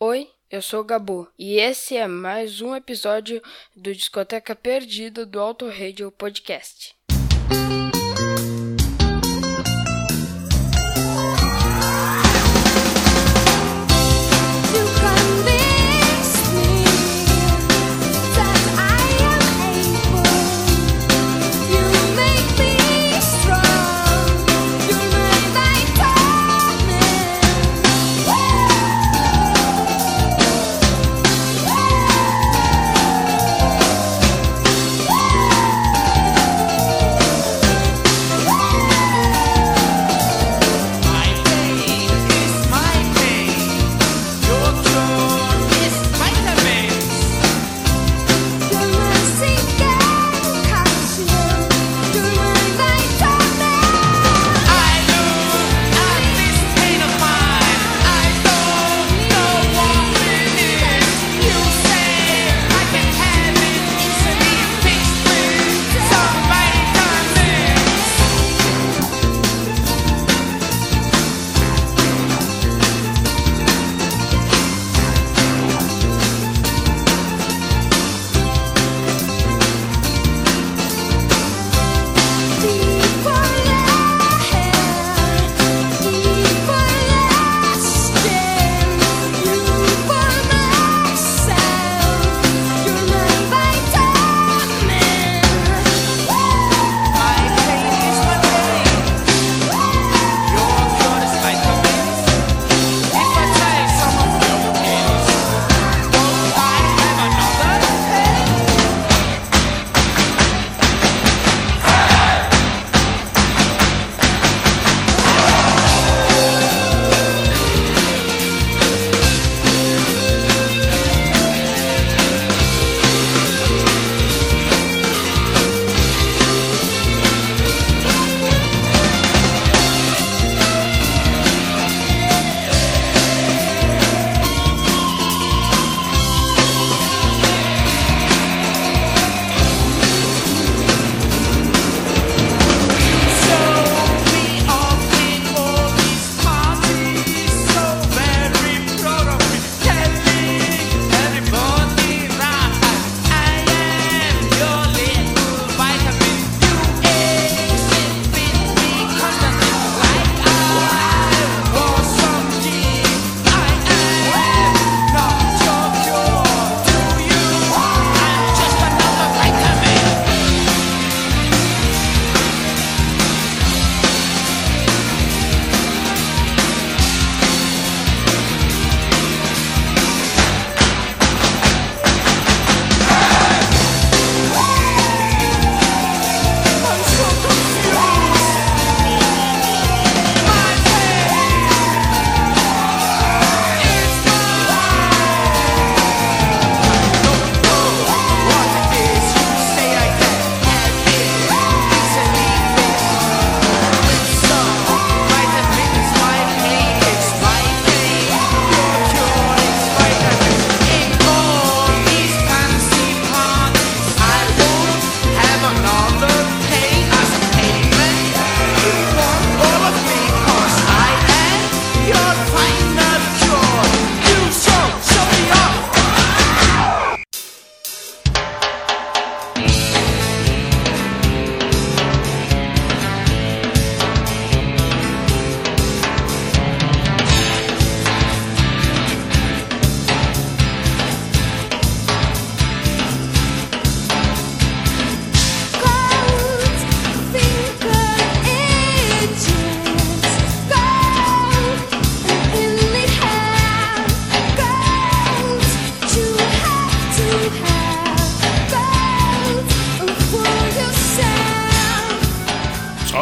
Oi, eu sou o Gabu e esse é mais um episódio do Discoteca Perdida do Auto Radio Podcast.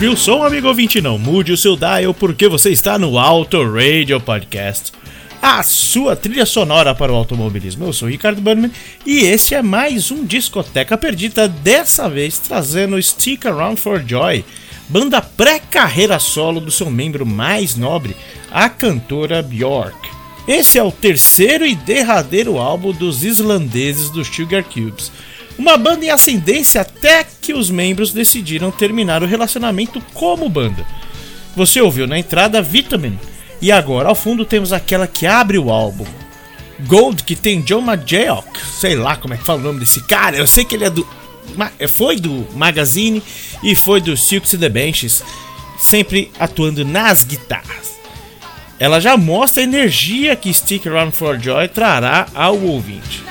Sobe o som, amigo ouvinte, não mude o seu dial porque você está no Auto Radio Podcast. A sua trilha sonora para o automobilismo. Eu sou Ricardo Burnman e esse é mais um Discoteca Perdida, dessa vez trazendo Stick Around for Joy, banda pré-carreira solo do seu membro mais nobre, a cantora Bjork. Esse é o terceiro e derradeiro álbum dos islandeses do Sugar Cubes uma banda em ascendência até que os membros decidiram terminar o relacionamento como banda. Você ouviu na entrada Vitamin. E agora, ao fundo, temos aquela que abre o álbum. Gold, que tem John Majeok, sei lá como é que fala o nome desse cara, eu sei que ele é do. É, foi do Magazine e foi do Silks and the Benches, sempre atuando nas guitarras. Ela já mostra a energia que Stick Around for Joy trará ao ouvinte.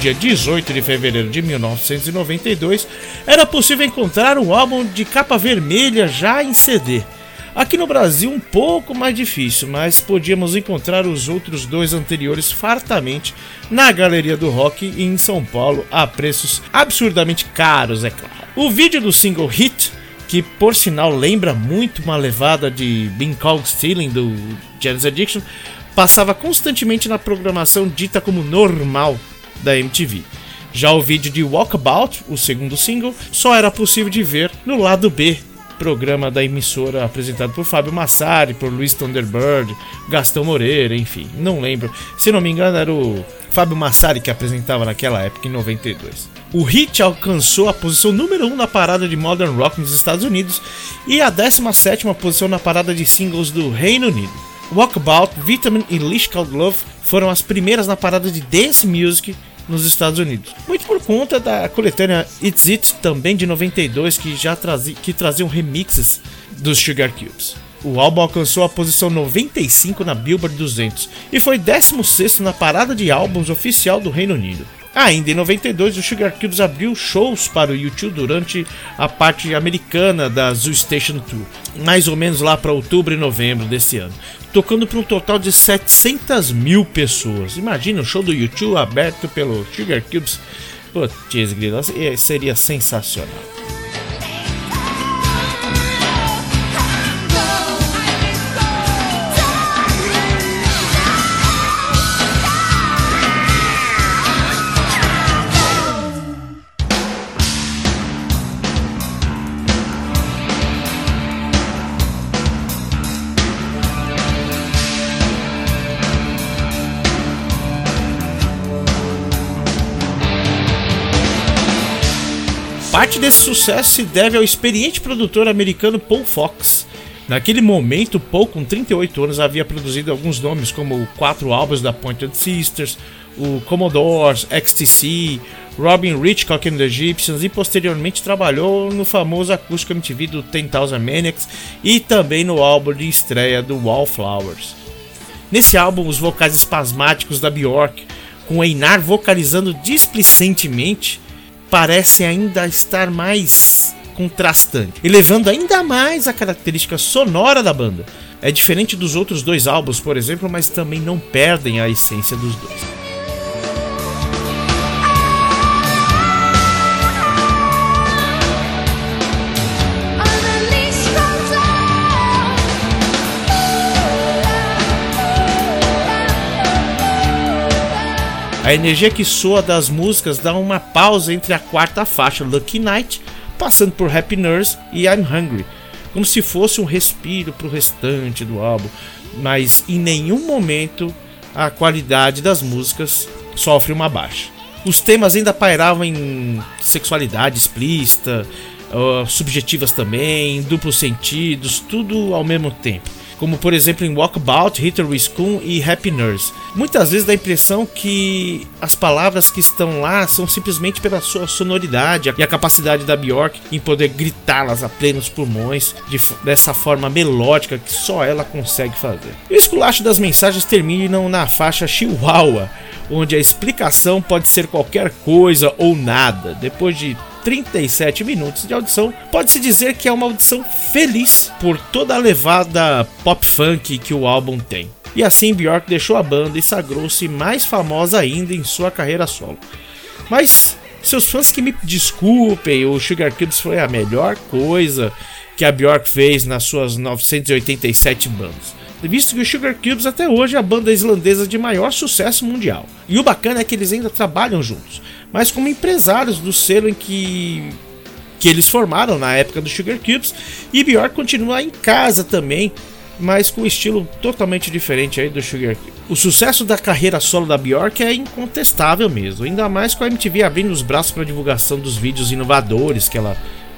Dia 18 de fevereiro de 1992, era possível encontrar o álbum de capa vermelha já em CD. Aqui no Brasil, um pouco mais difícil, mas podíamos encontrar os outros dois anteriores fartamente na Galeria do Rock e em São Paulo a preços absurdamente caros, é claro. O vídeo do single Hit, que por sinal lembra muito uma levada de Being Called Stealing do Janis Addiction, passava constantemente na programação dita como normal da MTV. Já o vídeo de Walkabout, o segundo single, só era possível de ver no lado B, programa da emissora apresentado por Fábio Massari, por Luiz Thunderbird, Gastão Moreira, enfim, não lembro. Se não me engano, era o Fábio Massari que apresentava naquela época, em 92. O hit alcançou a posição número 1 na parada de Modern Rock nos Estados Unidos e a 17ª posição na parada de singles do Reino Unido. Walkabout, Vitamin e Leash Called Love foram as primeiras na parada de Dance Music nos Estados Unidos. Muito por conta da coletânea It's It, também de 92, que já trazia, que traziam remixes dos Sugar Cubes. O álbum alcançou a posição 95 na Billboard 200 e foi 16º na parada de álbuns oficial do Reino Unido. Ainda em 92, o Sugar Cubes abriu shows para o YouTube durante a parte americana da Zoo Station Tour, mais ou menos lá para outubro e novembro desse ano, tocando para um total de 700 mil pessoas. Imagina um show do YouTube aberto pelo Sugar Cubes. Putz, grila, seria sensacional. Parte desse sucesso se deve ao experiente produtor americano Paul Fox. Naquele momento, Paul, com 38 anos, havia produzido alguns nomes como quatro álbuns da Pointed Sisters, o Commodores, XTC, Robin Hitchcock and the Egyptians e posteriormente trabalhou no famoso acústico MTV do 10,000 Maniacs e também no álbum de estreia do Wallflowers. Nesse álbum, os vocais espasmáticos da Bjork, com Einar vocalizando displicentemente, parece ainda estar mais contrastante, elevando ainda mais a característica sonora da banda. É diferente dos outros dois álbuns, por exemplo, mas também não perdem a essência dos dois. A energia que soa das músicas dá uma pausa entre a quarta faixa, Lucky Night, passando por Happy Nurse e I'm Hungry, como se fosse um respiro para o restante do álbum, mas em nenhum momento a qualidade das músicas sofre uma baixa. Os temas ainda pairavam em sexualidade explícita, subjetivas também, duplos sentidos, tudo ao mesmo tempo. Como por exemplo em Walkabout, Hitter School e Happy Nurse. Muitas vezes dá a impressão que as palavras que estão lá são simplesmente pela sua sonoridade e a capacidade da Bjork em poder gritá-las a plenos pulmões de dessa forma melódica que só ela consegue fazer. E o esculacho das mensagens terminam na faixa Chihuahua, onde a explicação pode ser qualquer coisa ou nada. Depois de 37 minutos de audição, pode-se dizer que é uma audição feliz por toda a levada pop funk que o álbum tem. E assim Bjork deixou a banda e sagrou-se mais famosa ainda em sua carreira solo. Mas seus fãs que me desculpem, o Sugar Cubes foi a melhor coisa que a Bjork fez nas suas 987 bandas. Visto que o Sugar Cubes até hoje é a banda islandesa de maior sucesso mundial. E o bacana é que eles ainda trabalham juntos, mas como empresários do selo em que que eles formaram na época do Sugar Cubes. E Bjork continua em casa também, mas com um estilo totalmente diferente aí do Sugar Cubes. O sucesso da carreira solo da Bjork é incontestável mesmo, ainda mais com a MTV abrindo os braços para divulgação dos vídeos inovadores que ela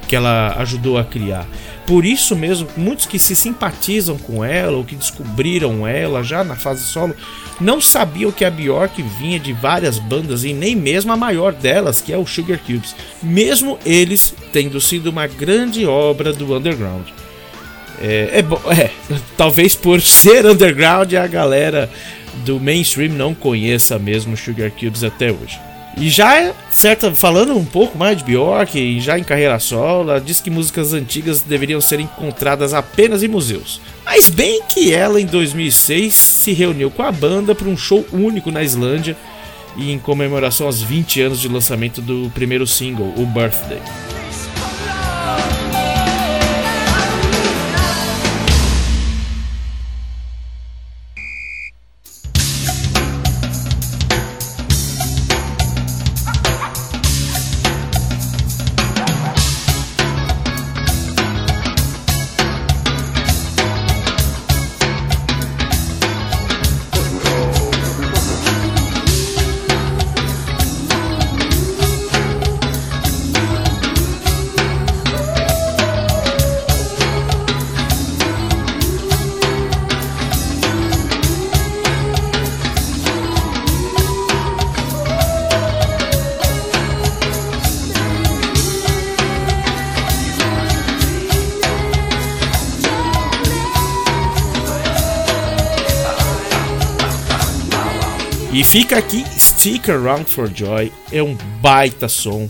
que ela ajudou a criar. Por isso mesmo, muitos que se simpatizam com ela ou que descobriram ela já na fase solo não sabiam que a Bjork vinha de várias bandas e nem mesmo a maior delas, que é o Sugar Cubes, mesmo eles tendo sido uma grande obra do underground. É, é, é, talvez por ser underground a galera do mainstream não conheça mesmo Sugar Cubes até hoje. E já certa falando um pouco mais de Bjork já em carreira solo, ela diz que músicas antigas deveriam ser encontradas apenas em museus. Mas bem que ela em 2006 se reuniu com a banda para um show único na Islândia e em comemoração aos 20 anos de lançamento do primeiro single, o Birthday. E fica aqui Stick Around for Joy, é um baita som,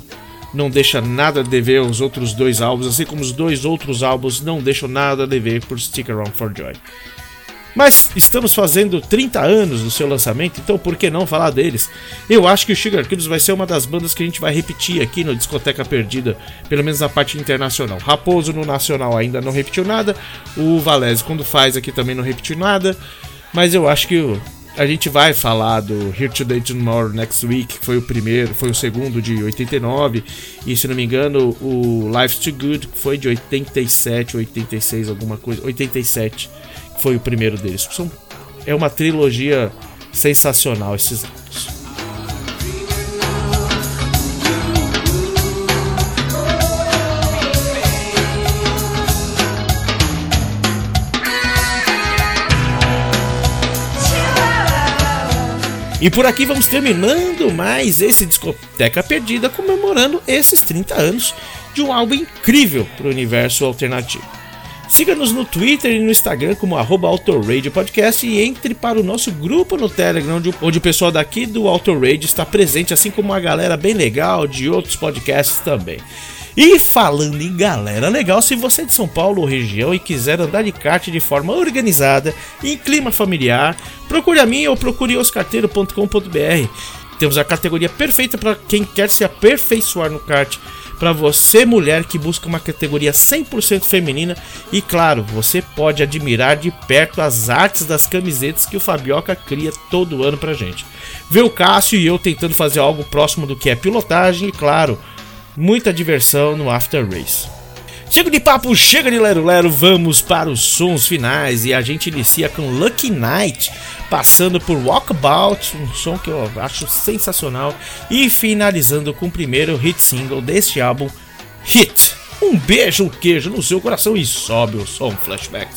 não deixa nada a dever aos outros dois álbuns, assim como os dois outros álbuns não deixam nada a dever por Stick Around for Joy. Mas estamos fazendo 30 anos do seu lançamento, então por que não falar deles? Eu acho que o Sugar Cubes vai ser uma das bandas que a gente vai repetir aqui no Discoteca Perdida, pelo menos na parte internacional. Raposo no nacional ainda não repetiu nada, o Valese quando faz aqui também não repetiu nada, mas eu acho que o- a gente vai falar do Here Today Tomorrow Next Week, que foi o primeiro, foi o segundo de 89, e se não me engano, o Life's Too Good, que foi de 87, 86, alguma coisa, 87, que foi o primeiro deles. São, é uma trilogia sensacional esses. E por aqui vamos terminando mais esse Discoteca Perdida comemorando esses 30 anos de um álbum incrível para o universo alternativo. Siga-nos no Twitter e no Instagram como arroba e entre para o nosso grupo no Telegram, onde, onde o pessoal daqui do Autoradio está presente, assim como uma galera bem legal de outros podcasts também. E falando em galera legal, se você é de São Paulo ou região e quiser andar de kart de forma organizada, em clima familiar, procure a mim ou procure oscarteiro.com.br. Temos a categoria perfeita para quem quer se aperfeiçoar no kart. Para você, mulher que busca uma categoria 100% feminina, e claro, você pode admirar de perto as artes das camisetas que o Fabioca cria todo ano pra gente. Ver o Cássio e eu tentando fazer algo próximo do que é pilotagem e, claro, muita diversão no After Race. Chega de papo, chega de lero lero, vamos para os sons finais e a gente inicia com Lucky Night, passando por Walkabout, um som que eu acho sensacional, e finalizando com o primeiro hit single deste álbum, Hit. Um beijo, um queijo no seu coração e sobe o som flashback.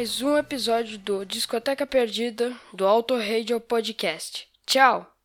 Mais um episódio do Discoteca Perdida do Auto Radio Podcast. Tchau!